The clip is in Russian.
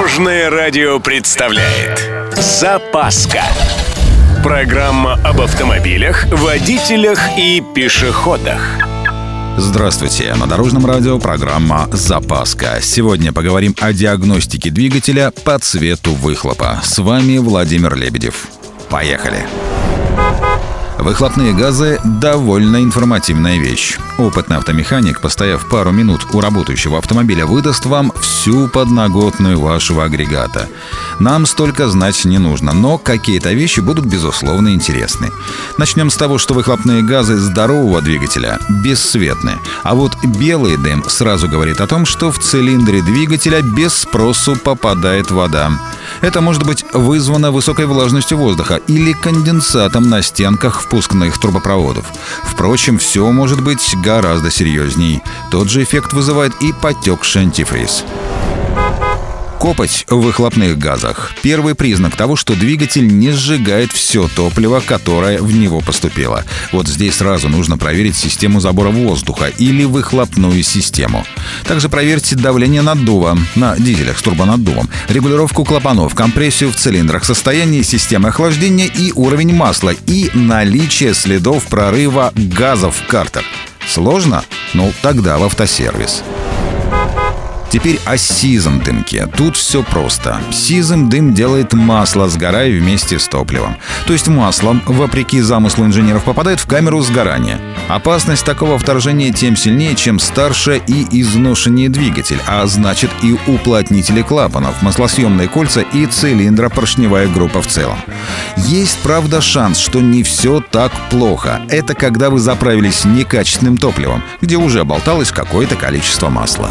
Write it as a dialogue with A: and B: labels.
A: Дорожное радио представляет Запаска Программа об автомобилях, водителях и пешеходах
B: Здравствуйте! На Дорожном радио программа «Запаска». Сегодня поговорим о диагностике двигателя по цвету выхлопа. С вами Владимир Лебедев. Поехали! Выхлопные газы – довольно информативная вещь. Опытный автомеханик, постояв пару минут у работающего автомобиля, выдаст вам всю подноготную вашего агрегата. Нам столько знать не нужно, но какие-то вещи будут безусловно интересны. Начнем с того, что выхлопные газы здорового двигателя бесцветны, а вот белый дым сразу говорит о том, что в цилиндре двигателя без спросу попадает вода. Это может быть вызвано высокой влажностью воздуха или конденсатом на стенках впускных трубопроводов. Впрочем, все может быть гораздо серьезней. Тот же эффект вызывает и потекший антифриз. Копоть в выхлопных газах – первый признак того, что двигатель не сжигает все топливо, которое в него поступило. Вот здесь сразу нужно проверить систему забора воздуха или выхлопную систему. Также проверьте давление наддува на дизелях с турбонаддувом, регулировку клапанов, компрессию в цилиндрах, состояние системы охлаждения и уровень масла, и наличие следов прорыва газов в картер. Сложно? Ну, тогда в автосервис. Теперь о сизом дымке. Тут все просто. Сизым дым делает масло, сгорая вместе с топливом. То есть масло, вопреки замыслу инженеров, попадает в камеру сгорания. Опасность такого вторжения тем сильнее, чем старше и изношеннее двигатель, а значит и уплотнители клапанов, маслосъемные кольца и цилиндропоршневая группа в целом. Есть, правда, шанс, что не все так плохо. Это когда вы заправились некачественным топливом, где уже болталось какое-то количество масла.